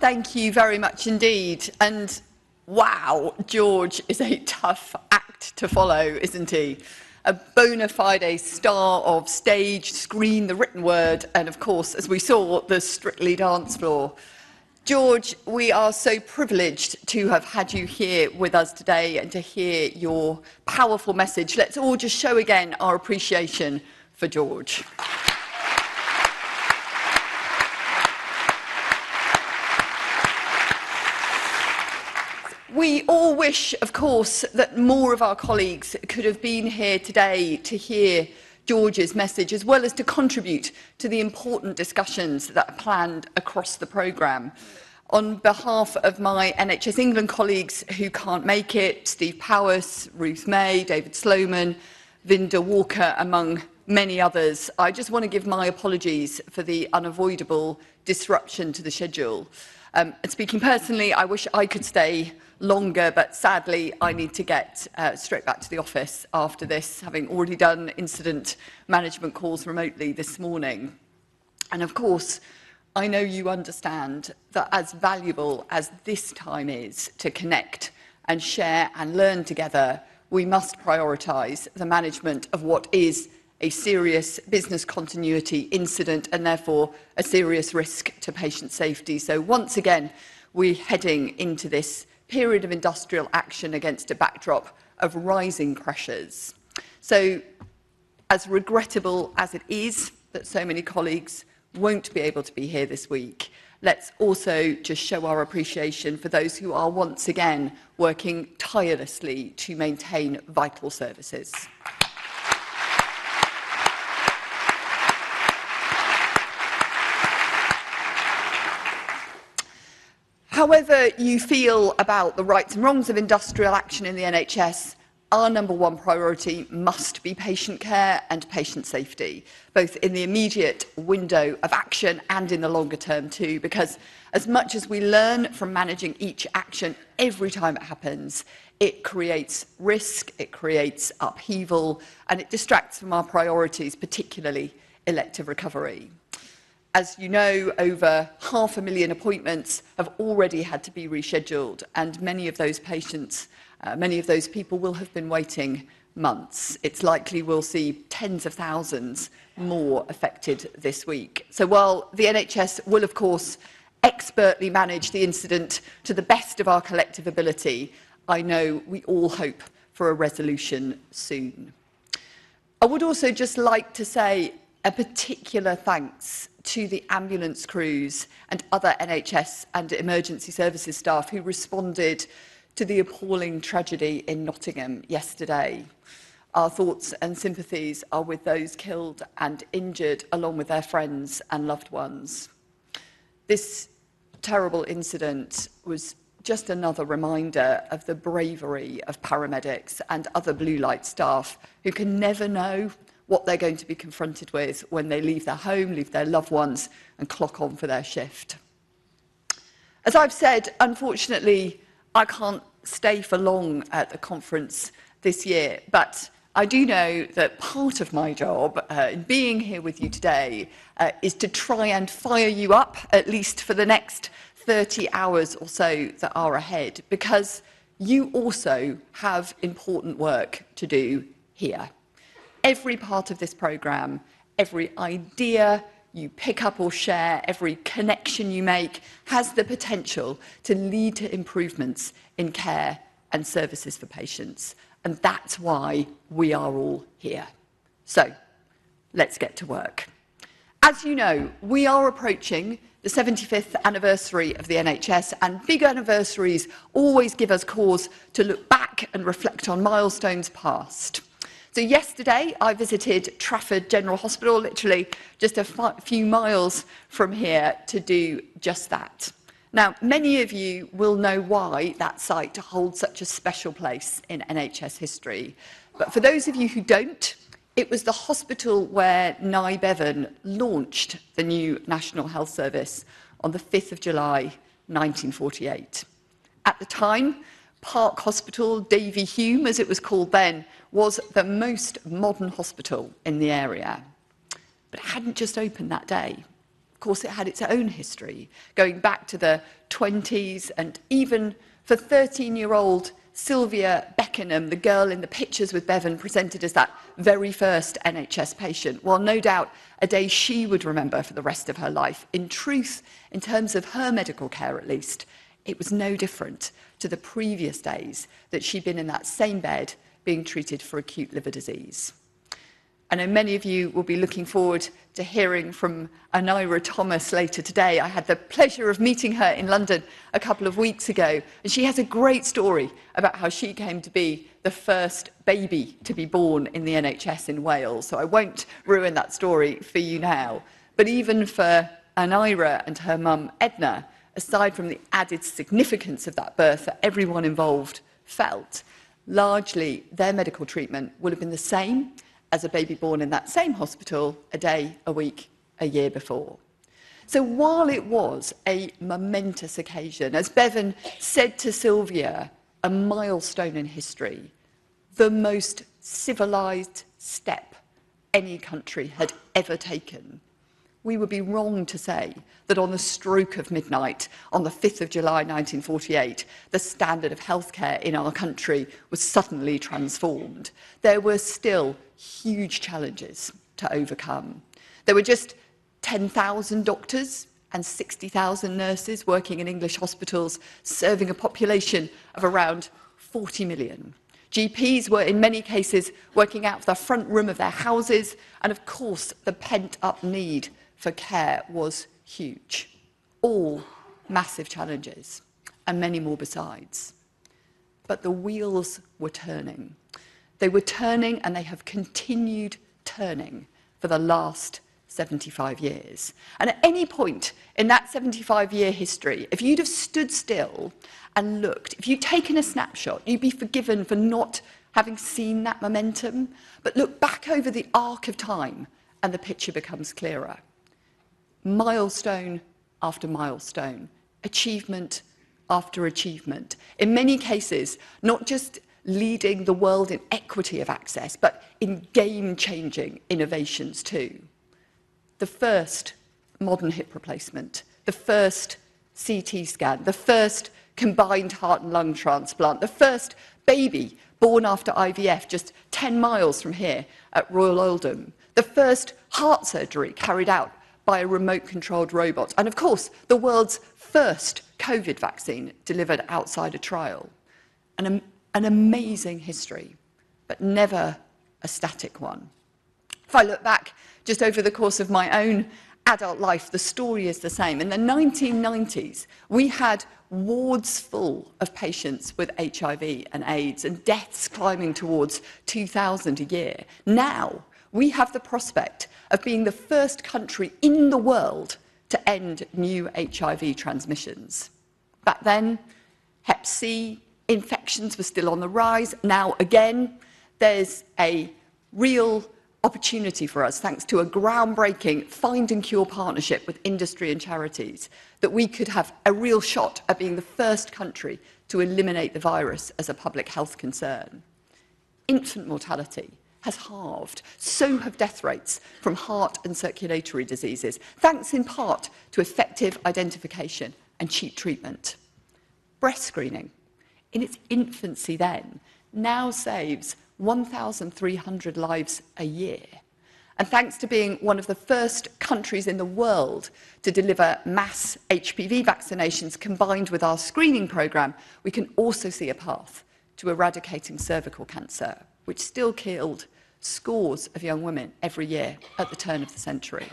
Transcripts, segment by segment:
Thank you very much indeed. And wow, George is a tough act to follow, isn't he? A bona fide star of stage, screen, the written word, and of course, as we saw, the Strictly dance floor. George, we are so privileged to have had you here with us today and to hear your powerful message. Let's all just show again our appreciation for George. We all wish, of course, that more of our colleagues could have been here today to hear George's message, as well as to contribute to the important discussions that are planned across the programme. On behalf of my NHS England colleagues who can't make it, Steve Powis, Ruth May, David Sloman, Vin Diwakar, among many others, I just want to give my apologies for the unavoidable disruption to the schedule. Um, and speaking personally, I wish I could stay longer, but sadly, I need to get uh, straight back to the office after this, having already done incident management calls remotely this morning. And of course, I know you understand that as valuable as this time is to connect and share and learn together, we must prioritise the management of what is a serious business continuity incident and therefore a serious risk to patient safety. So once again, we're heading into this period of industrial action against a backdrop of rising pressures. So as regrettable as it is that so many colleagues won't be able to be here this week, let's also just show our appreciation for those who are once again working tirelessly to maintain vital services. However you feel about the rights and wrongs of industrial action in the NHS, our number one priority must be patient care and patient safety, both in the immediate window of action and in the longer term too, because as much as we learn from managing each action every time it happens, it creates risk, it creates upheaval, and it distracts from our priorities, particularly elective recovery. As you know, over half a million appointments have already had to be rescheduled, and many of those patients, uh, many of those people will have been waiting months. It's likely we'll see tens of thousands more affected this week. So while the NHS will, of course, expertly manage the incident to the best of our collective ability, I know we all hope for a resolution soon. I would also just like to say a particular thanks to the ambulance crews and other NHS and emergency services staff who responded to the appalling tragedy in Nottingham yesterday. Our thoughts and sympathies are with those killed and injured along with their friends and loved ones. This terrible incident was just another reminder of the bravery of paramedics and other blue light staff who can never know what they're going to be confronted with when they leave their home, leave their loved ones, and clock on for their shift. As I've said, unfortunately, I can't stay for long at the conference this year, but I do know that part of my job uh, in being here with you today uh, is to try and fire you up, at least for the next 30 hours or so that are ahead, because you also have important work to do here every part of this programme, every idea you pick up or share, every connection you make has the potential to lead to improvements in care and services for patients. And that's why we are all here. So, let's get to work. As you know, we are approaching the 75th anniversary of the NHS, and big anniversaries always give us cause to look back and reflect on milestones past. So yesterday I visited Trafford General Hospital, literally just a few miles from here to do just that. Now, many of you will know why that site holds such a special place in NHS history. But for those of you who don't, it was the hospital where Nye Bevan launched the new National Health Service on the 5th of July 1948. At the time, Park Hospital, Davyhulme, as it was called then, was the most modern hospital in the area. But it hadn't just opened that day. Of course, it had its own history, going back to the 20s and even for 13-year-old Sylvia Beckenham, the girl in the pictures with Bevan, presented as that very first NHS patient. Well, no doubt a day she would remember for the rest of her life. In truth, in terms of her medical care at least, it was no different to the previous days that she'd been in that same bed being treated for acute liver disease. I know many of you will be looking forward to hearing from Aneira Thomas later today. I had the pleasure of meeting her in London a couple of weeks ago, and she has a great story about how she came to be the first baby to be born in the NHS in Wales. So I won't ruin that story for you now. But even for Aneira and her mum, Edna, aside from the added significance of that birth that everyone involved felt, largely their medical treatment would have been the same as a baby born in that same hospital a day, a week, a year before. So while it was a momentous occasion, as Bevan said to Sylvia, a milestone in history, the most civilised step any country had ever taken, we would be wrong to say that on the stroke of midnight on the 5th of July 1948, the standard of healthcare in our country was suddenly transformed. There were still huge challenges to overcome. There were just 10,000 doctors and 60,000 nurses working in English hospitals, serving a population of around 40 million. GPs were, in many cases, working out of the front room of their houses, and of course, the pent up need for care was huge. All massive challenges, and many more besides. But the wheels were turning. They were turning and they have continued turning for the last 75 years. And at any point in that 75 year history, if you'd have stood still and looked, if you'd taken a snapshot, you'd be forgiven for not having seen that momentum. But look back over the arc of time and the picture becomes clearer. Milestone after milestone, achievement after achievement. In many cases, not just leading the world in equity of access, but in game-changing innovations too. The first modern hip replacement, the first CT scan, the first combined heart and lung transplant, the first baby born after IVF just 10 miles from here at Royal Oldham, the first heart surgery carried out by a remote-controlled robot, and of course, the world's first COVID vaccine delivered outside a trial. An an amazing history, but never a static one. If I look back just over the course of my own adult life, the story is the same. In the 1990s, we had wards full of patients with HIV and AIDS and deaths climbing towards 2,000 a year. Now, we have the prospect of being the first country in the world to end new HIV transmissions. Back then, Hep C, infections were still on the rise. Now, again, there's a real opportunity for us, thanks to a groundbreaking find and cure partnership with industry and charities, that we could have a real shot at being the first country to eliminate the virus as a public health concern. Infant mortality has halved. So have death rates from heart and circulatory diseases, thanks in part to effective identification and cheap treatment. Breast screening in its infancy then, now saves 1,300 lives a year. And thanks to being one of the first countries in the world to deliver mass HPV vaccinations combined with our screening programme, we can also see a path to eradicating cervical cancer, which still killed scores of young women every year at the turn of the century.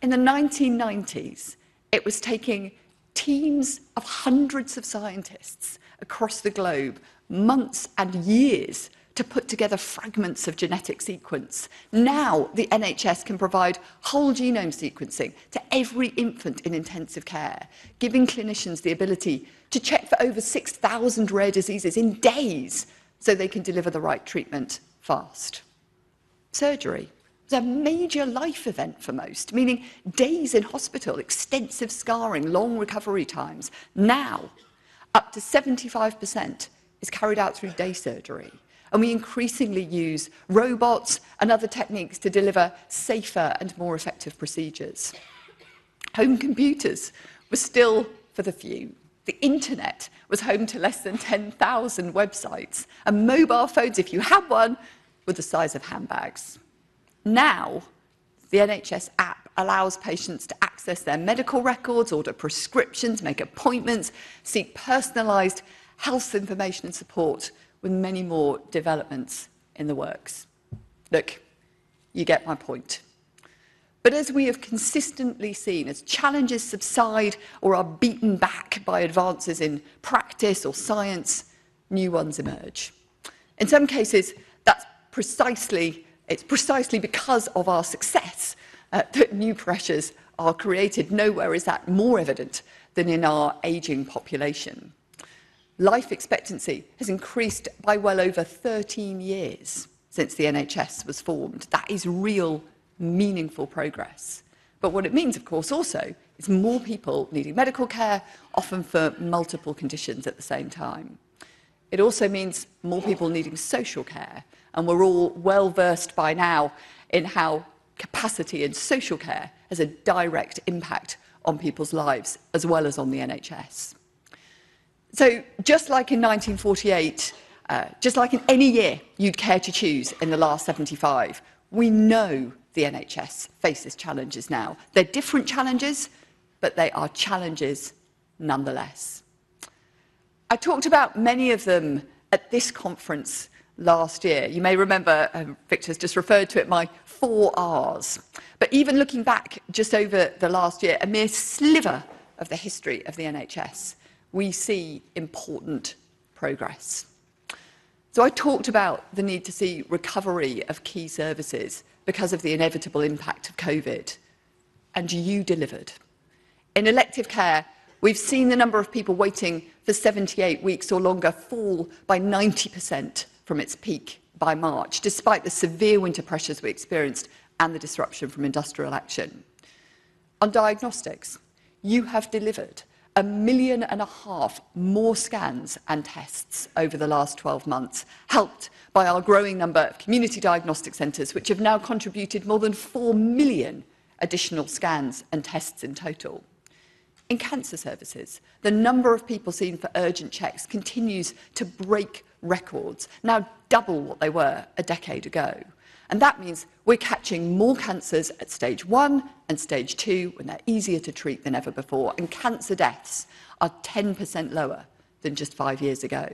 In the 1990s, it was taking teams of hundreds of scientists across the globe, months and years to put together fragments of genetic sequence. Now, the NHS can provide whole genome sequencing to every infant in intensive care, giving clinicians the ability to check for over 6,000 rare diseases in days so they can deliver the right treatment fast. Surgery was a major life event for most, meaning days in hospital, extensive scarring, long recovery times. Now, up to 75% is carried out through day surgery. And we increasingly use robots and other techniques to deliver safer and more effective procedures. Home computers were still for the few. The internet was home to less than 10,000 websites, and mobile phones, if you had one, were the size of handbags. Now, the NHS app allows patients to access their medical records, order prescriptions, make appointments, seek personalised health information and support, with many more developments in the works. Look, you get my point. But as we have consistently seen, as challenges subside or are beaten back by advances in practice or science, new ones emerge. In some cases, that's precisely, it's precisely because of our success uh, that new pressures are created. Nowhere is that more evident than in our ageing population. Life expectancy has increased by well over 13 years since the NHS was formed. That is real meaningful progress. But what it means, of course, also is more people needing medical care, often for multiple conditions at the same time. It also means more people needing social care, and we're all well versed by now in how capacity in social care has a direct impact on people's lives as well as on the NHS. So, just like in 1948, uh, just like in any year you'd care to choose in the last 75, we know the NHS faces challenges now. They're different challenges, but they are challenges nonetheless. I talked about many of them at this conference last year. You may remember, um, Victor's just referred to it, my four R's. But even looking back just over the last year, a mere sliver of the history of the NHS, we see important progress. So I talked about the need to see recovery of key services because of the inevitable impact of COVID. And you delivered. In elective care, we've seen the number of people waiting for 78 weeks or longer fall by 90% from its peak by March, despite the severe winter pressures we experienced and the disruption from industrial action. On diagnostics, you have delivered a million and a half more scans and tests over the last 12 months, helped by our growing number of community diagnostic centres, which have now contributed more than 4 million additional scans and tests in total. In cancer services, the number of people seen for urgent checks continues to break records, now double what they were a decade ago. And that means We're catching more cancers at stage one and stage two when they're easier to treat than ever before, and cancer deaths are 10% lower than just five years ago.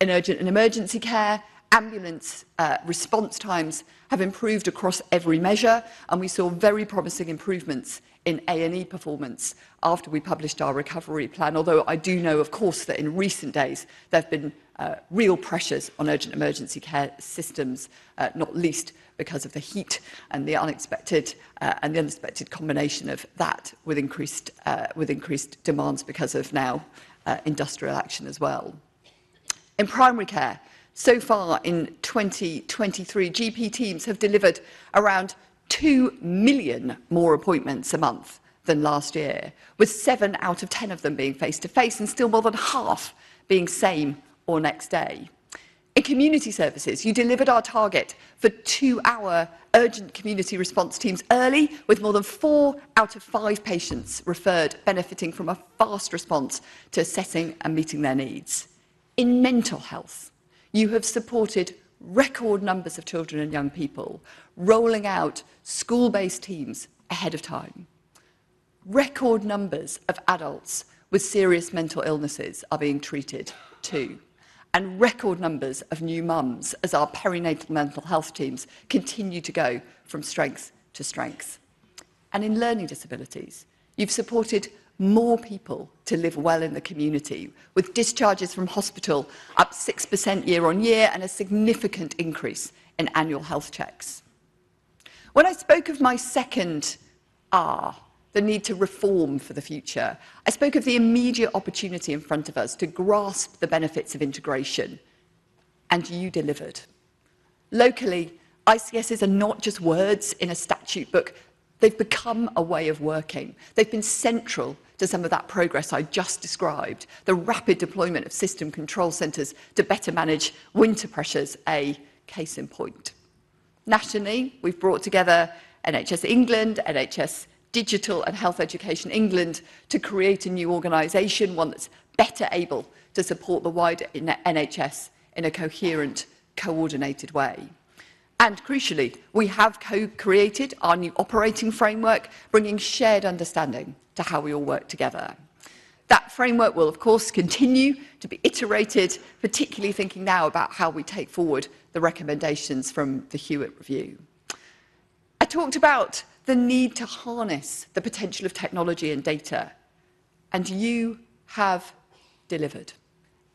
In urgent and emergency care, ambulance uh, response times have improved across every measure, and we saw very promising improvements in A&E performance after we published our recovery plan, although I do know, of course, that in recent days there have been uh, real pressures on urgent emergency care systems, uh, not least because of the heat and the unexpected uh, and the unexpected combination of that with increased, uh, with increased demands because of now uh, industrial action as well. In primary care, so far in 2023, GP teams have delivered around 2 million more appointments a month than last year, with seven out of 10 of them being face-to-face and still more than half being same or next day. In community services, you delivered our target for two-hour urgent community response teams early, with more than four out of five patients referred benefiting from a fast response to assessing and meeting their needs. In mental health, you have supported record numbers of children and young people, rolling out school-based teams ahead of time. Record numbers of adults with serious mental illnesses are being treated too and record numbers of new mums as our perinatal mental health teams continue to go from strength to strength. And in learning disabilities, you've supported more people to live well in the community, with discharges from hospital up 6% year on year and a significant increase in annual health checks. When I spoke of my second R, the need to reform for the future. I spoke of the immediate opportunity in front of us to grasp the benefits of integration, and you delivered. Locally, ICSs are not just words in a statute book, they've become a way of working. They've been central to some of that progress I just described, the rapid deployment of system control centres to better manage winter pressures, a case in point. nationally, we've brought together NHS England, NHS Digital and Health Education England to create a new organisation, one that's better able to support the wider NHS in a coherent, coordinated way. And crucially, we have co-created our new operating framework, bringing shared understanding to how we all work together. That framework will, of course, continue to be iterated, particularly thinking now about how we take forward the recommendations from the Hewitt Review. I talked about the need to harness the potential of technology and data, and you have delivered.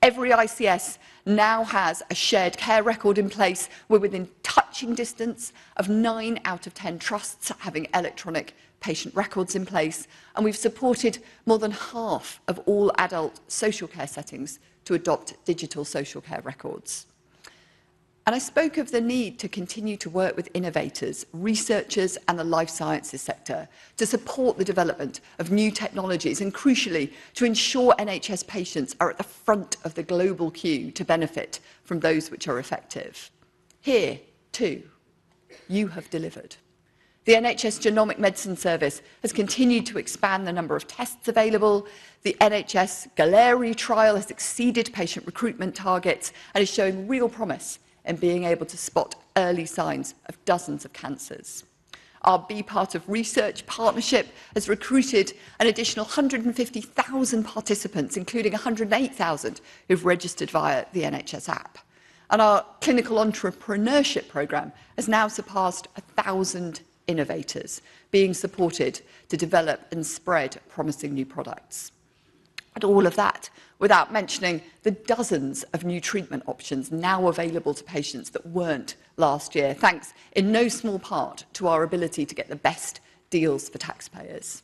Every ICS now has a shared care record in place. We're within touching distance of nine out of 10 trusts having electronic patient records in place, and we've supported more than half of all adult social care settings to adopt digital social care records. And I spoke of the need to continue to work with innovators, researchers and the life sciences sector to support the development of new technologies and crucially to ensure NHS patients are at the front of the global queue to benefit from those which are effective. Here, too, you have delivered. The NHS Genomic Medicine Service has continued to expand the number of tests available. The NHS Galleri trial has exceeded patient recruitment targets and is showing real promise in being able to spot early signs of dozens of cancers. Our Be Part of Research partnership has recruited an additional 150,000 participants, including 108,000 who've registered via the NHS app. And our clinical entrepreneurship programme has now surpassed 1,000 innovators being supported to develop and spread promising new products. And all of that without mentioning the dozens of new treatment options now available to patients that weren't last year, thanks in no small part to our ability to get the best deals for taxpayers.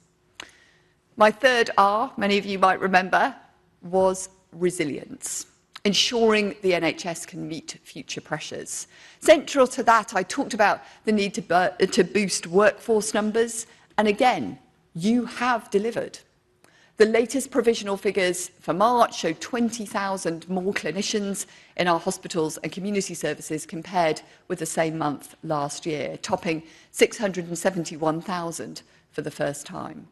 My third R, many of you might remember, was resilience, ensuring the NHS can meet future pressures. Central to that, I talked about the need to, to boost workforce numbers, and again, you have delivered. The latest provisional figures for March show 20,000 more clinicians in our hospitals and community services compared with the same month last year, topping 671,000 for the first time.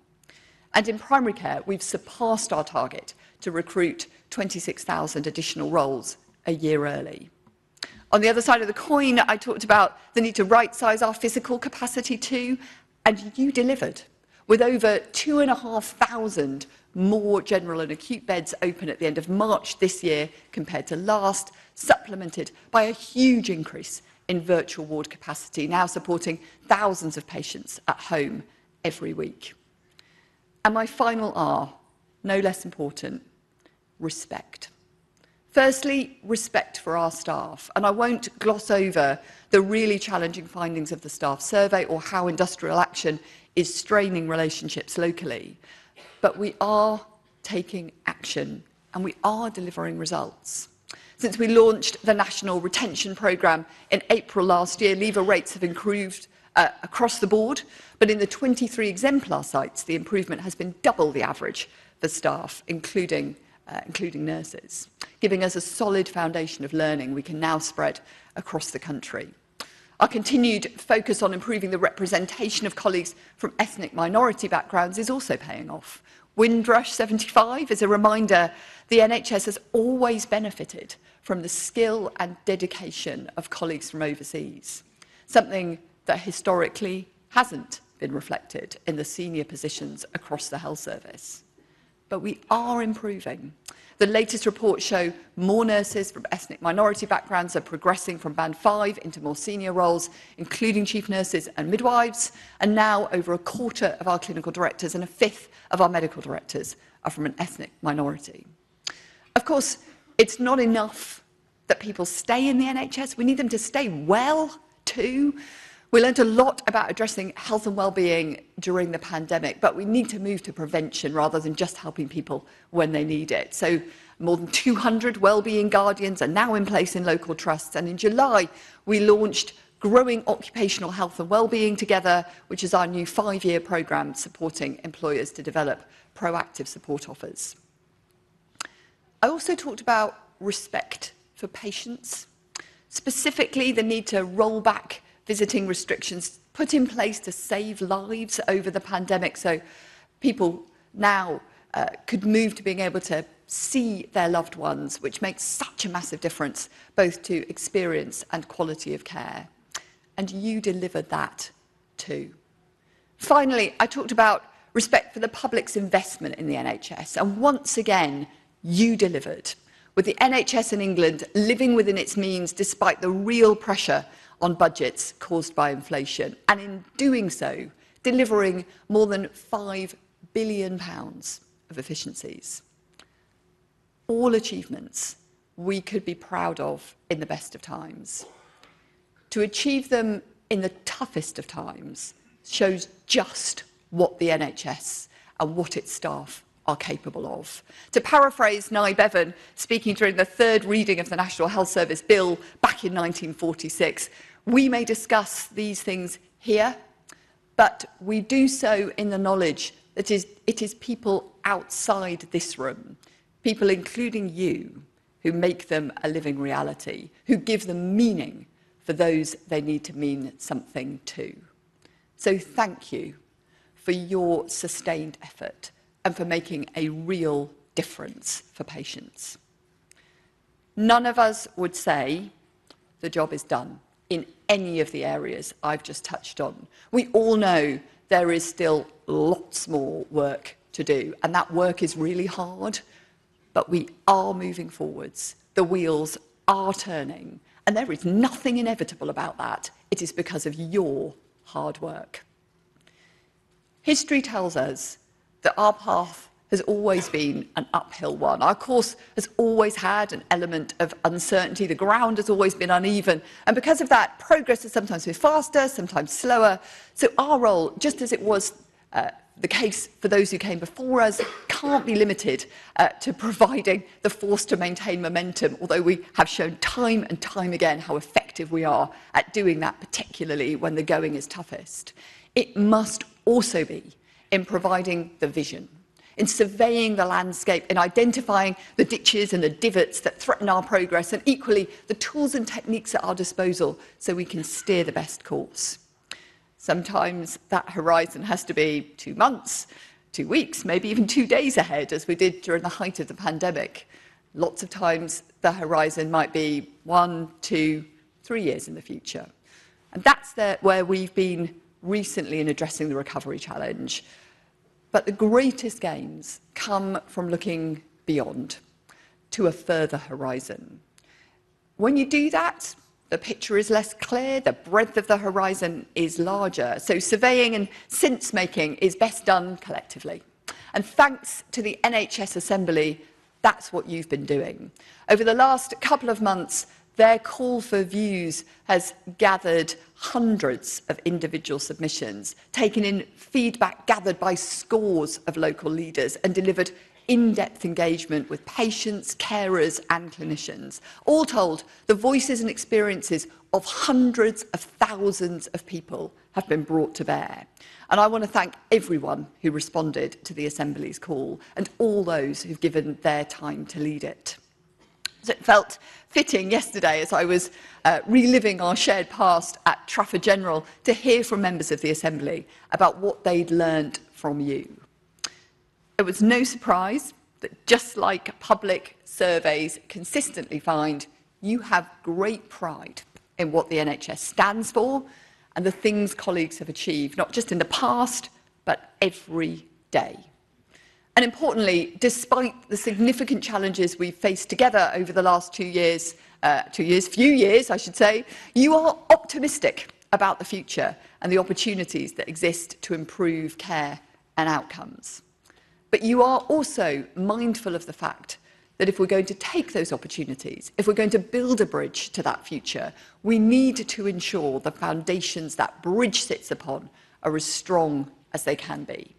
And in primary care, we've surpassed our target to recruit 26,000 additional roles a year early. On the other side of the coin, I talked about the need to right-size our physical capacity too, and you delivered with over 2,500 more general and acute beds open at the end of March this year compared to last, supplemented by a huge increase in virtual ward capacity, now supporting thousands of patients at home every week. And my final R, no less important, respect. Firstly, respect for our staff. And I won't gloss over the really challenging findings of the staff survey or how industrial action is straining relationships locally. But we are taking action and we are delivering results. Since we launched the National Retention Programme in April last year, leaver rates have improved uh, across the board, but in the 23 exemplar sites, the improvement has been double the average for staff, including, uh, including nurses, giving us a solid foundation of learning we can now spread across the country. Our continued focus on improving the representation of colleagues from ethnic minority backgrounds is also paying off. Windrush 75 is a reminder the NHS has always benefited from the skill and dedication of colleagues from overseas, something that historically hasn't been reflected in the senior positions across the health service. But we are improving. The latest reports show more nurses from ethnic minority backgrounds are progressing from band 5 into more senior roles, including chief nurses and midwives, and now over a quarter of our clinical directors and a fifth of our medical directors are from an ethnic minority. Of course, it's not enough that people stay in the NHS. We need them to stay well too. We learned a lot about addressing health and well-being during the pandemic, but we need to move to prevention rather than just helping people when they need it. So more than 200 well-being guardians are now in place in local trusts, and in July we launched Growing Occupational Health and Wellbeing Together, which is our new five-year programme supporting employers to develop proactive support offers. I also talked about respect for patients, specifically the need to roll back visiting restrictions put in place to save lives over the pandemic. So people now uh, could move to being able to see their loved ones, which makes such a massive difference both to experience and quality of care. And you delivered that too. Finally, I talked about respect for the public's investment in the NHS, and once again, you delivered. With the NHS in England living within its means despite the real pressure on budgets caused by inflation, and in doing so, delivering more than £5 billion of efficiencies. All achievements we could be proud of in the best of times. To achieve them in the toughest of times shows just what the NHS and what its staff are capable of. To paraphrase Nye Bevan, speaking during the third reading of the National Health Service Bill back in 1946, we may discuss these things here, but we do so in the knowledge that it is people outside this room, people including you, who make them a living reality, who give them meaning for those they need to mean something to. So thank you for your sustained effort and for making a real difference for patients. None of us would say the job is done in any of the areas I've just touched on. We all know there is still lots more work to do, and that work is really hard, but we are moving forwards. The wheels are turning, and there is nothing inevitable about that. It is because of your hard work. History tells us that our path has always been an uphill one. Our course has always had an element of uncertainty. The ground has always been uneven. And because of that, progress has sometimes been faster, sometimes slower. So our role, just as it was uh, the case for those who came before us, can't be limited uh, to providing the force to maintain momentum, although we have shown time and time again how effective we are at doing that, particularly when the going is toughest. It must also be in providing the vision, in surveying the landscape, in identifying the ditches and the divots that threaten our progress, and equally the tools and techniques at our disposal so we can steer the best course. Sometimes that horizon has to be two months, two weeks, maybe even two days ahead, as we did during the height of the pandemic. Lots of times the horizon might be one, two, three years in the future. And that's the, where we've been recently in addressing the recovery challenge. But the greatest gains come from looking beyond to a further horizon. When you do that, the picture is less clear, the breadth of the horizon is larger. So surveying and sense making is best done collectively. And thanks to the NHS Assembly, that's what you've been doing. Over the last couple of months, their call for views has gathered hundreds of individual submissions, taken in feedback gathered by scores of local leaders and delivered in-depth engagement with patients, carers and clinicians. All told, the voices and experiences of hundreds of thousands of people have been brought to bear. And I want to thank everyone who responded to the Assembly's call and all those who've given their time to lead it. So it felt fitting yesterday as I was uh, reliving our shared past at Trafford General to hear from members of the Assembly about what they'd learned from you. It was no surprise that just like public surveys consistently find, you have great pride in what the NHS stands for and the things colleagues have achieved, not just in the past, but every day. And importantly, despite the significant challenges we've faced together over the last two years, uh, two years, few years, I should say, you are optimistic about the future and the opportunities that exist to improve care and outcomes. But you are also mindful of the fact that if we're going to take those opportunities, if we're going to build a bridge to that future, we need to ensure the foundations that bridge sits upon are as strong as they can be.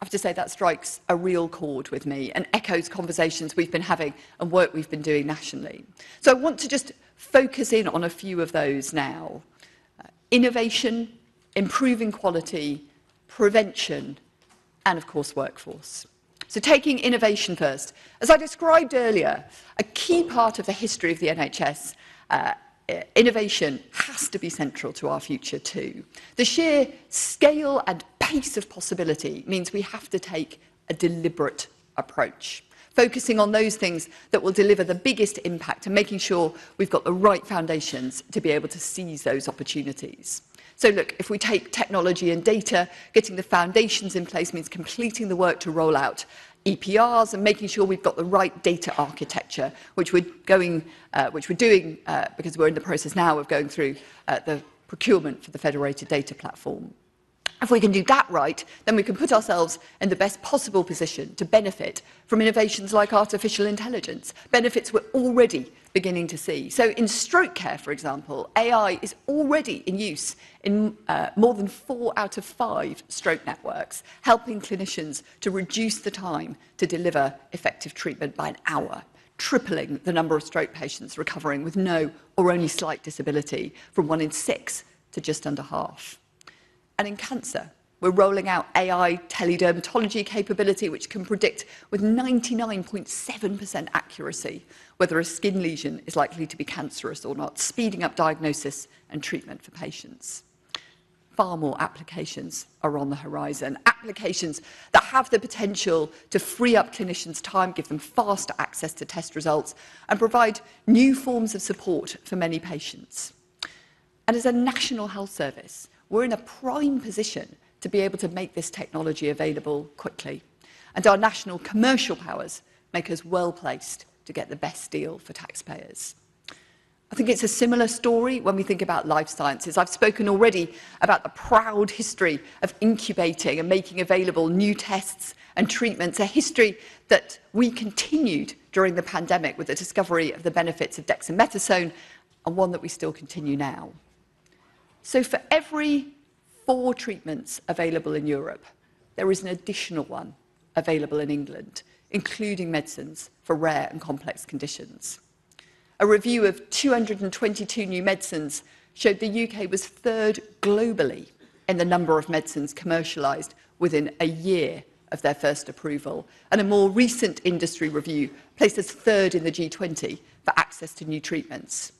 I have to say that strikes a real chord with me and echoes conversations we've been having and work we've been doing nationally. So I want to just focus in on a few of those now. Uh, innovation, improving quality, prevention, and of course workforce. So taking innovation first. As I described earlier, a key part of the history of the NHS uh, innovation has to be central to our future too. The sheer scale and pace of possibility means we have to take a deliberate approach, focusing on those things that will deliver the biggest impact and making sure we've got the right foundations to be able to seize those opportunities. So look, if we take technology and data, getting the foundations in place means completing the work to roll out EPRs and making sure we've got the right data architecture, which we're, going, uh, which we're doing uh, because we're in the process now of going through uh, the procurement for the federated data platform. If we can do that right, then we can put ourselves in the best possible position to benefit from innovations like artificial intelligence, benefits we're already beginning to see. So in stroke care, for example, AI is already in use in uh, more than four out of five stroke networks, helping clinicians to reduce the time to deliver effective treatment by an hour tripling the number of stroke patients recovering with no or only slight disability from one in six to just under half. And in cancer, we're rolling out AI teledermatology capability, which can predict with 99.7% accuracy whether a skin lesion is likely to be cancerous or not, speeding up diagnosis and treatment for patients. Far more applications are on the horizon. Applications that have the potential to free up clinicians' time, give them faster access to test results, and provide new forms of support for many patients. And as a national health service, we're in a prime position to be able to make this technology available quickly. And our national commercial powers make us well placed to get the best deal for taxpayers. I think it's a similar story when we think about life sciences. I've spoken already about the proud history of incubating and making available new tests and treatments, a history that we continued during the pandemic with the discovery of the benefits of dexamethasone, and one that we still continue now. So for every four treatments available in Europe, there is an additional one available in England, including medicines for rare and complex conditions. A review of 222 new medicines showed the UK was third globally in the number of medicines commercialised within a year of their first approval. And a more recent industry review placed us third in the G20 for access to new treatments.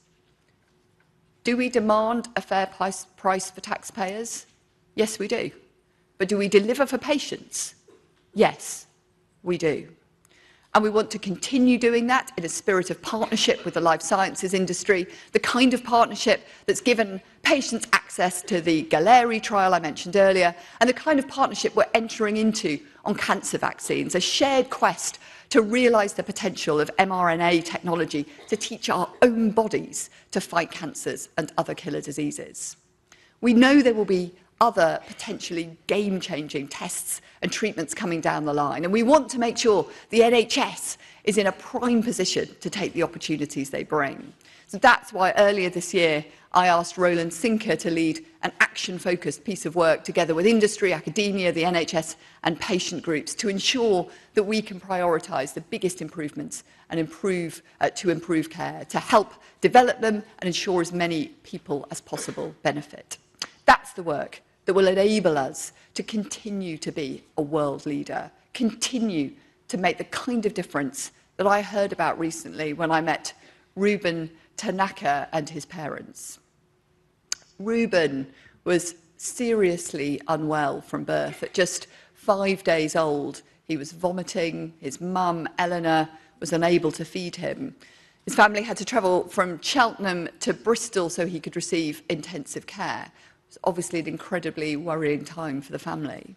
Do we demand a fair price, price for taxpayers? Yes, we do. But do we deliver for patients? Yes, we do. And we want to continue doing that in a spirit of partnership with the life sciences industry, the kind of partnership that's given patients access to the Galleri trial I mentioned earlier, and the kind of partnership we're entering into on cancer vaccines, a shared quest to realise the potential of mRNA technology to teach our own bodies to fight cancers and other killer diseases. We know there will be other potentially game-changing tests and treatments coming down the line. And we want to make sure the NHS is in a prime position to take the opportunities they bring. So that's why earlier this year, I asked Roland Sinker to lead an action-focused piece of work together with industry, academia, the NHS and patient groups to ensure that we can prioritise the biggest improvements and improve, uh, to improve care, to help develop them and ensure as many people as possible benefit. That's the work that will enable us to continue to be a world leader, continue to make the kind of difference that I heard about recently when I met Ruben Tanaka and his parents. Ruben was seriously unwell from birth. At just five days old, he was vomiting. His mum, Eleanor, was unable to feed him. His family had to travel from Cheltenham to Bristol so he could receive intensive care. It's obviously an incredibly worrying time for the family.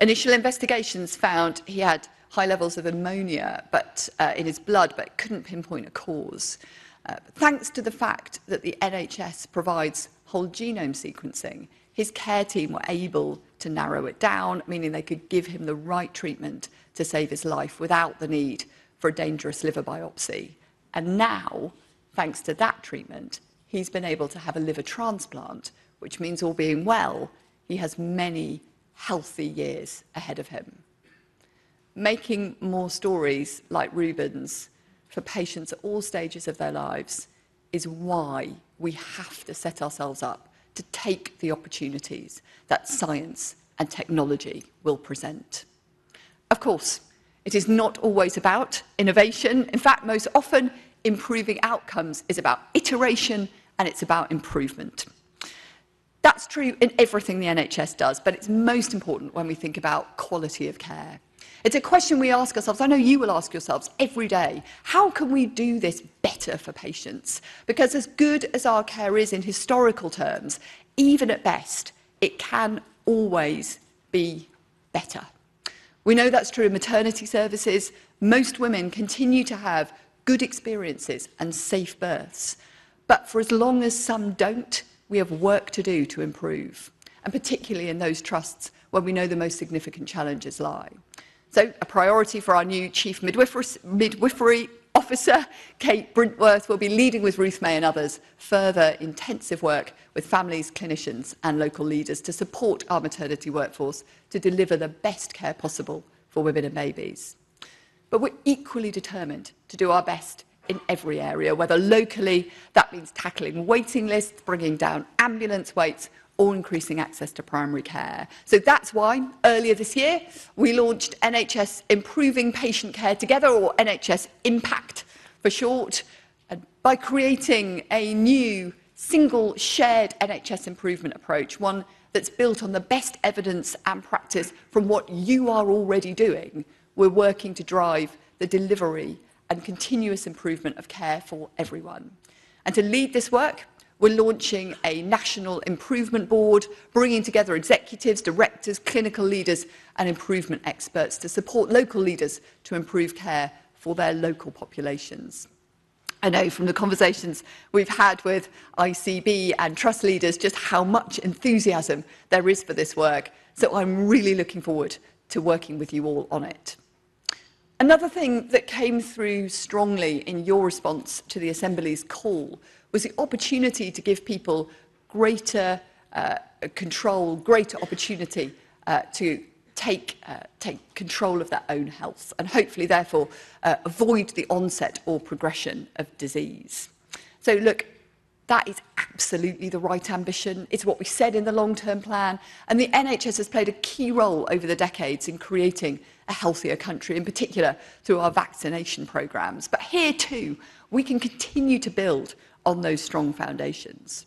Initial investigations found he had high levels of ammonia but, uh, in his blood, but couldn't pinpoint a cause. Uh, thanks to the fact that the NHS provides whole genome sequencing, his care team were able to narrow it down, meaning they could give him the right treatment to save his life without the need for a dangerous liver biopsy. And now, thanks to that treatment, he's been able to have a liver transplant, which means all being well, he has many healthy years ahead of him. Making more stories like Ruben's for patients at all stages of their lives is why we have to set ourselves up to take the opportunities that science and technology will present. Of course, it is not always about innovation. In fact, most often, improving outcomes is about iteration and it's about improvement. That's true in everything the NHS does, but it's most important when we think about quality of care. It's a question we ask ourselves, I know you will ask yourselves every day, how can we do this better for patients? Because as good as our care is in historical terms, even at best, it can always be better. We know that's true in maternity services. Most women continue to have good experiences and safe births. But for as long as some don't, we have work to do to improve, and particularly in those trusts where we know the most significant challenges lie. So a priority for our new Chief Midwifery, Officer, Kate Brintworth, will be leading with Ruth May and others further intensive work with families, clinicians and local leaders to support our maternity workforce to deliver the best care possible for women and babies. But we're equally determined to do our best in every area, whether locally, that means tackling waiting lists, bringing down ambulance waits, or increasing access to primary care. So that's why earlier this year we launched NHS Improving Patient Care Together, or NHS Impact for short, by creating a new single shared NHS improvement approach, one that's built on the best evidence and practice from what you are already doing. We're working to drive the delivery and continuous improvement of care for everyone. And to lead this work, we're launching a national improvement board, bringing together executives, directors, clinical leaders and improvement experts to support local leaders to improve care for their local populations. I know from the conversations we've had with ICB and trust leaders just how much enthusiasm there is for this work. So I'm really looking forward to working with you all on it. Another thing that came through strongly in your response to the Assembly's call was the opportunity to give people greater uh, control, greater opportunity uh, to take, uh, take control of their own health and hopefully therefore uh, avoid the onset or progression of disease. So look, that is absolutely the right ambition. It's what we said in the long-term plan. And the NHS has played a key role over the decades in creating a healthier country, in particular through our vaccination programmes. But here too, we can continue to build on those strong foundations.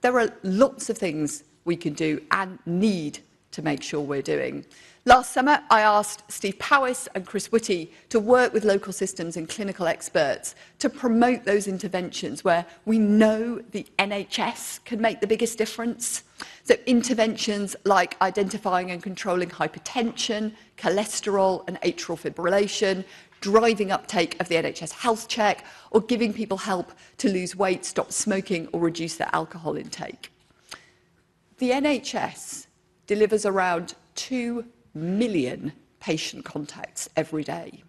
There are lots of things we can do and need to make sure we're doing. Last summer, I asked Steve Powis and Chris Whitty to work with local systems and clinical experts to promote those interventions where we know the NHS can make the biggest difference. So interventions like identifying and controlling hypertension, cholesterol and atrial fibrillation, driving uptake of the NHS health check, or giving people help to lose weight, stop smoking, or reduce their alcohol intake. The NHS delivers around 2 million patient contacts every day.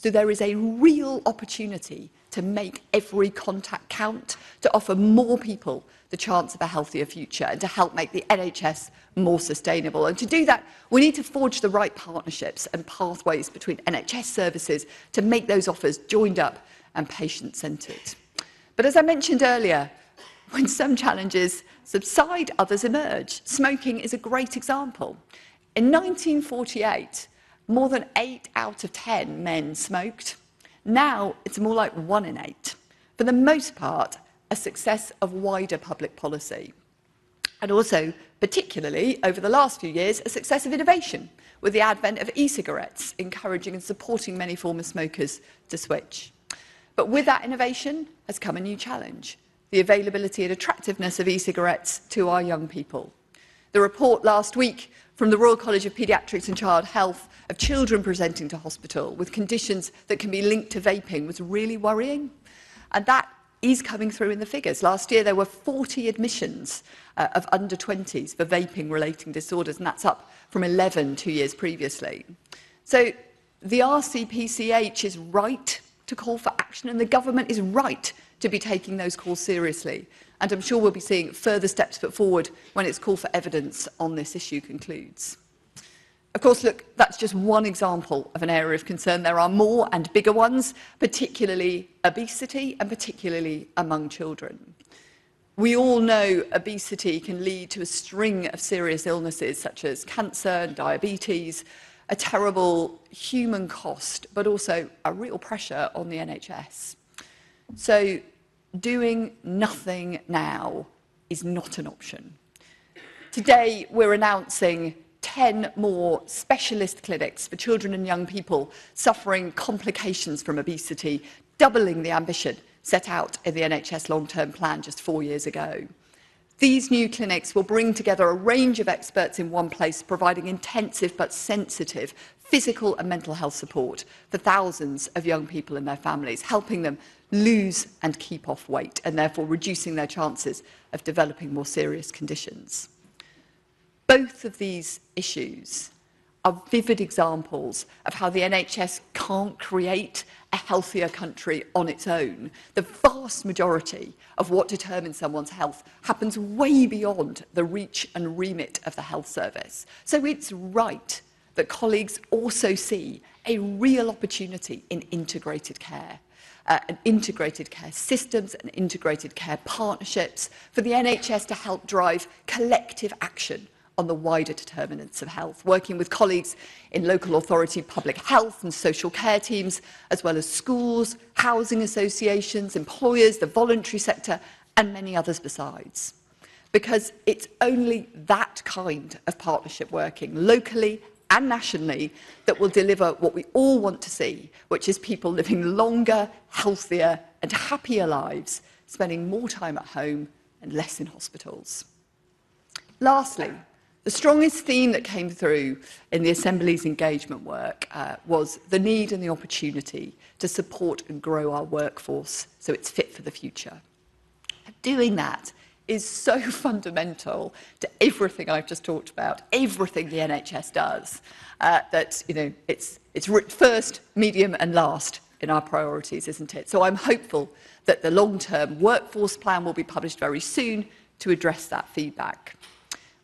So there is a real opportunity to make every contact count, to offer more people the chance of a healthier future and to help make the NHS more sustainable. And to do that, we need to forge the right partnerships and pathways between NHS services to make those offers joined up and patient-centred. But as I mentioned earlier, when some challenges subside, others emerge. Smoking is a great example. In 1948, more than 8 out of 10 men smoked. Now it's more like 1 in 8. For the most part, a success of wider public policy. And also, particularly over the last few years, a success of innovation, with the advent of e-cigarettes, encouraging and supporting many former smokers to switch. But with that innovation has come a new challenge, the availability and attractiveness of e-cigarettes to our young people. The report last week from the Royal College of Paediatrics and Child Health of children presenting to hospital with conditions that can be linked to vaping was really worrying. And that is coming through in the figures. Last year, there were 40 admissions uh, of under 20s for vaping relating disorders, and that's up from 11 two years previously. So the RCPCH is right to call for action, and the government is right to be taking those calls seriously. And I'm sure we'll be seeing further steps put forward when its call for evidence on this issue concludes. Of course, look, that's just one example of an area of concern. There are more and bigger ones, particularly obesity and particularly among children. We all know obesity can lead to a string of serious illnesses such as cancer and diabetes, a terrible human cost, but also a real pressure on the NHS. So doing nothing now is not an option. Today, we're announcing 10 more specialist clinics for children and young people suffering complications from obesity, doubling the ambition set out in the NHS long-term plan just four years ago. These new clinics will bring together a range of experts in one place, providing intensive but sensitive physical and mental health support for thousands of young people and their families, helping them lose and keep off weight and therefore reducing their chances of developing more serious conditions. Both of these issues are vivid examples of how the NHS can't create a healthier country on its own. The vast majority of what determines someone's health happens way beyond the reach and remit of the health service. So it's right that colleagues also see a real opportunity in integrated care. Uh, and integrated care systems and integrated care partnerships for the NHS to help drive collective action on the wider determinants of health, working with colleagues in local authority public health and social care teams, as well as schools, housing associations, employers, the voluntary sector, and many others besides. Because it's only that kind of partnership working locally and nationally that will deliver what we all want to see, which is people living longer, healthier and happier lives, spending more time at home and less in hospitals. Lastly, the strongest theme that came through in the Assembly's engagement work uh, was the need and the opportunity to support and grow our workforce so it's fit for the future. Doing that is so fundamental to everything I've just talked about, everything the NHS does, uh, that you know, it's, it's first, medium and last in our priorities, isn't it? So I'm hopeful that the long-term workforce plan will be published very soon to address that feedback.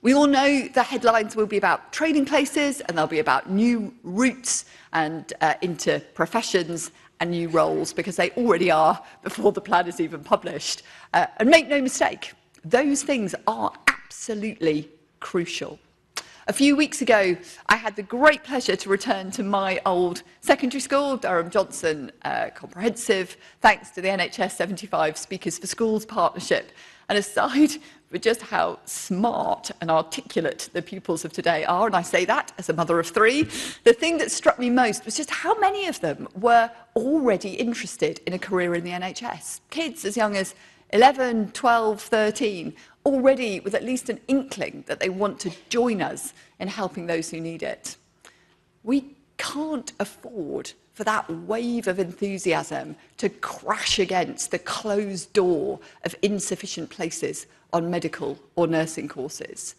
We all know the headlines will be about training places and they'll be about new routes and uh, into professions and new roles because they already are before the plan is even published. Uh, and make no mistake, those things are absolutely crucial. A few weeks ago, I had the great pleasure to return to my old secondary school, Durham Johnston uh, Comprehensive, thanks to the NHS 75 Speakers for Schools partnership. And aside with just how smart and articulate the pupils of today are, and I say that as a mother of three, the thing that struck me most was just how many of them were already interested in a career in the NHS. Kids as young as 11, 12, 13, already with at least an inkling that they want to join us in helping those who need it. We can't afford for that wave of enthusiasm to crash against the closed door of insufficient places on medical or nursing courses.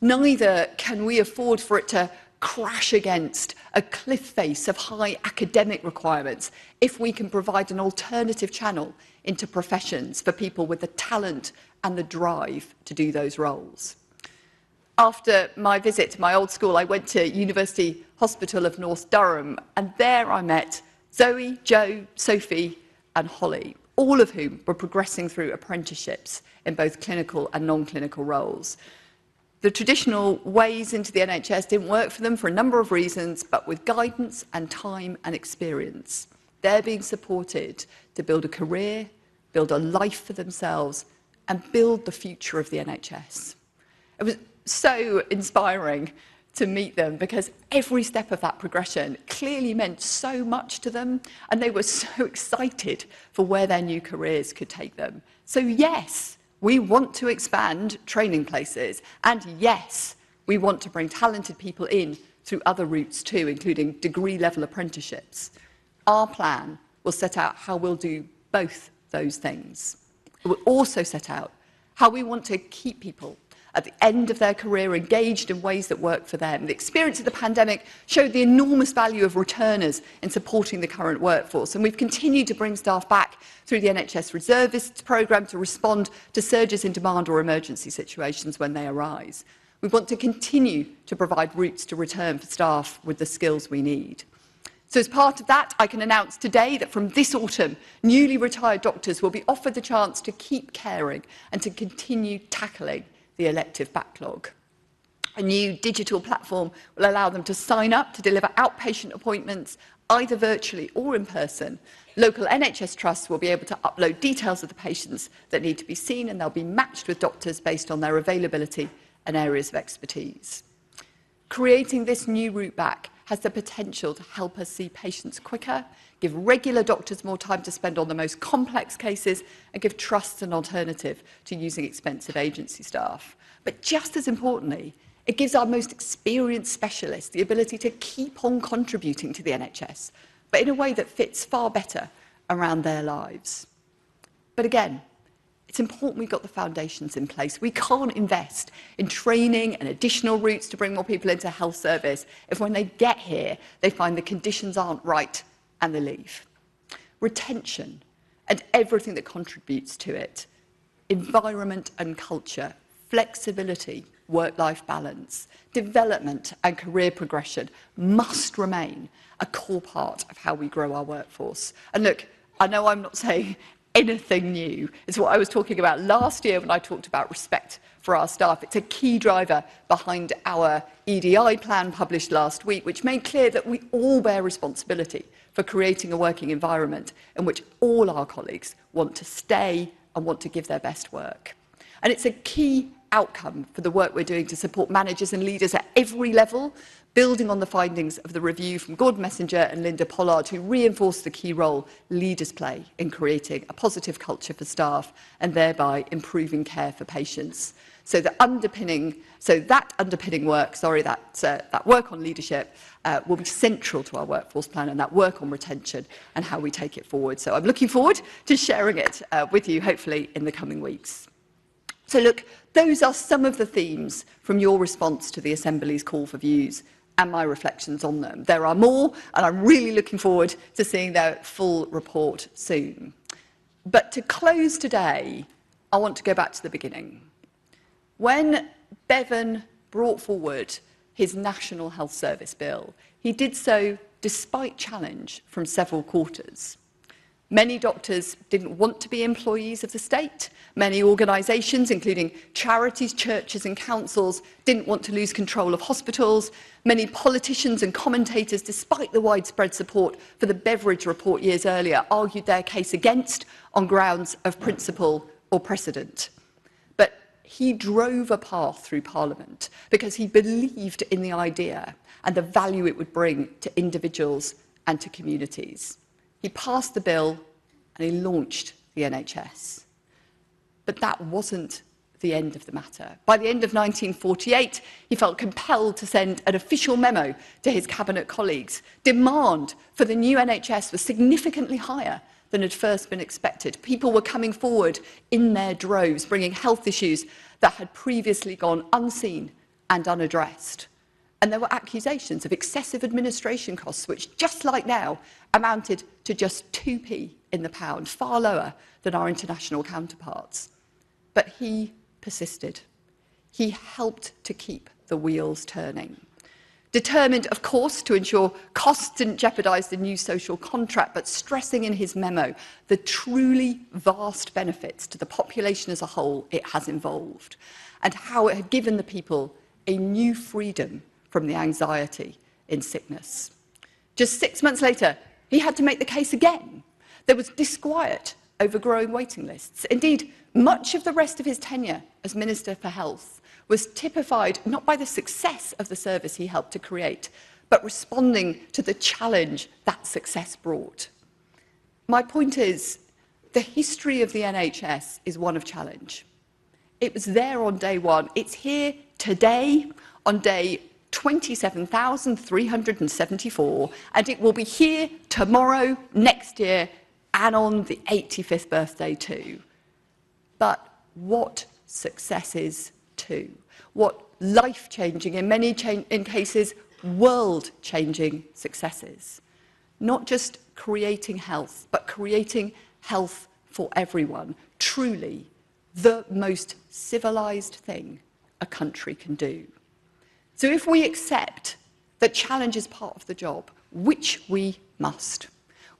Neither can we afford for it to crash against a cliff face of high academic requirements if we can provide an alternative channel into professions for people with the talent and the drive to do those roles. After my visit to my old school, I went to University Hospital of North Durham, and there I met Zoe, Joe, Sophie, and Holly, all of whom were progressing through apprenticeships in both clinical and non-clinical roles. The traditional ways into the NHS didn't work for them for a number of reasons, but with guidance and time and experience, they're being supported to build a career, build a life for themselves, and build the future of the NHS. It was so inspiring to meet them because every step of that progression clearly meant so much to them and they were so excited for where their new careers could take them. So yes, we want to expand training places and yes, we want to bring talented people in through other routes too, including degree level apprenticeships. Our plan will set out how we'll do both those things. It will also set out how we want to keep people at the end of their career engaged in ways that work for them. The experience of the pandemic showed the enormous value of returners in supporting the current workforce, and we've continued to bring staff back through the NHS Reservists programme to respond to surges in demand or emergency situations when they arise. We want to continue to provide routes to return for staff with the skills we need. So as part of that, I can announce today that from this autumn, newly retired doctors will be offered the chance to keep caring and to continue tackling the elective backlog. A new digital platform will allow them to sign up to deliver outpatient appointments either virtually or in person, local NHS trusts will be able to upload details of the patients that need to be seen and they'll be matched with doctors based on their availability and areas of expertise. Creating this new route back has the potential to help us see patients quicker, give regular doctors more time to spend on the most complex cases, and give trusts an alternative to using expensive agency staff. But just as importantly, it gives our most experienced specialists the ability to keep on contributing to the NHS, but in a way that fits far better around their lives. But again, it's important we've got the foundations in place. We can't invest in training and additional routes to bring more people into health service if when they get here, they find the conditions aren't right and they leave. Retention and everything that contributes to it, environment and culture, flexibility, work-life balance, development and career progression must remain a core part of how we grow our workforce. And look, I know I'm not saying anything new. It's what I was talking about last year when I talked about respect for our staff. It's a key driver behind our EDI plan published last week, which made clear that we all bear responsibility for creating a working environment in which all our colleagues want to stay and want to give their best work. And it's a key outcome for the work we're doing to support managers and leaders at every level, building on the findings of the review from Gordon Messenger and Linda Pollard, who reinforced the key role leaders play in creating a positive culture for staff and thereby improving care for patients. So the underpinning, so that underpinning work, sorry, that, uh, that work on leadership uh, will be central to our workforce plan and that work on retention and how we take it forward. So I'm looking forward to sharing it uh, with you, hopefully, in the coming weeks. So look, those are some of the themes from your response to the Assembly's call for views and my reflections on them. There are more, and I'm really looking forward to seeing their full report soon. But to close today, I want to go back to the beginning. When Bevan brought forward his National Health Service Bill, he did so despite challenge from several quarters. Many doctors didn't want to be employees of the state. Many organisations, including charities, churches and councils, didn't want to lose control of hospitals. Many politicians and commentators, despite the widespread support for the Beveridge report years earlier, argued their case against on grounds of principle or precedent. But he drove a path through Parliament because he believed in the idea and the value it would bring to individuals and to communities. He passed the bill and he launched the NHS. But that wasn't the end of the matter. By the end of 1948, he felt compelled to send an official memo to his cabinet colleagues. Demand for the new NHS was significantly higher than had first been expected. People were coming forward in their droves, bringing health issues that had previously gone unseen and unaddressed. And there were accusations of excessive administration costs, which, just like now, amounted to just 2p in the pound, far lower than our international counterparts. But he persisted. He helped to keep the wheels turning. Determined, of course, to ensure costs didn't jeopardise the new social contract, but stressing in his memo the truly vast benefits to the population as a whole it has involved, and how it had given the people a new freedom from the anxiety in sickness. Just six months later, he had to make the case again. There was disquiet over growing waiting lists. Indeed, much of the rest of his tenure as Minister for Health was typified not by the success of the service he helped to create, but responding to the challenge that success brought. My point is, the history of the NHS is one of challenge. It was there on day one. It's here today on day 27,374, and it will be here tomorrow, next year, and on the 85th birthday too. But what successes too? What life-changing, in many in cases, world-changing successes? Not just creating health, but creating health for everyone. Truly, the most civilized thing a country can do. So if we accept that challenge is part of the job, which we must,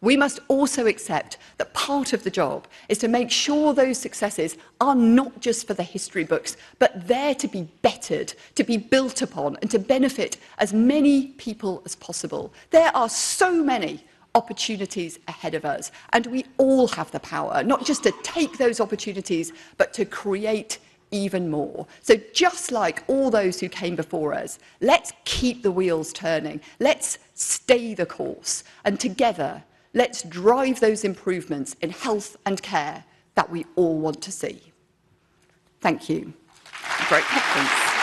We must also accept that part of the job is to make sure those successes are not just for the history books, but there to be bettered, to be built upon, and to benefit as many people as possible. There are so many opportunities ahead of us, and we all have the power, not just to take those opportunities, but to create even more. So just like all those who came before us, let's keep the wheels turning. Let's stay the course. And together, let's drive those improvements in health and care that we all want to see. Thank you. Great conference.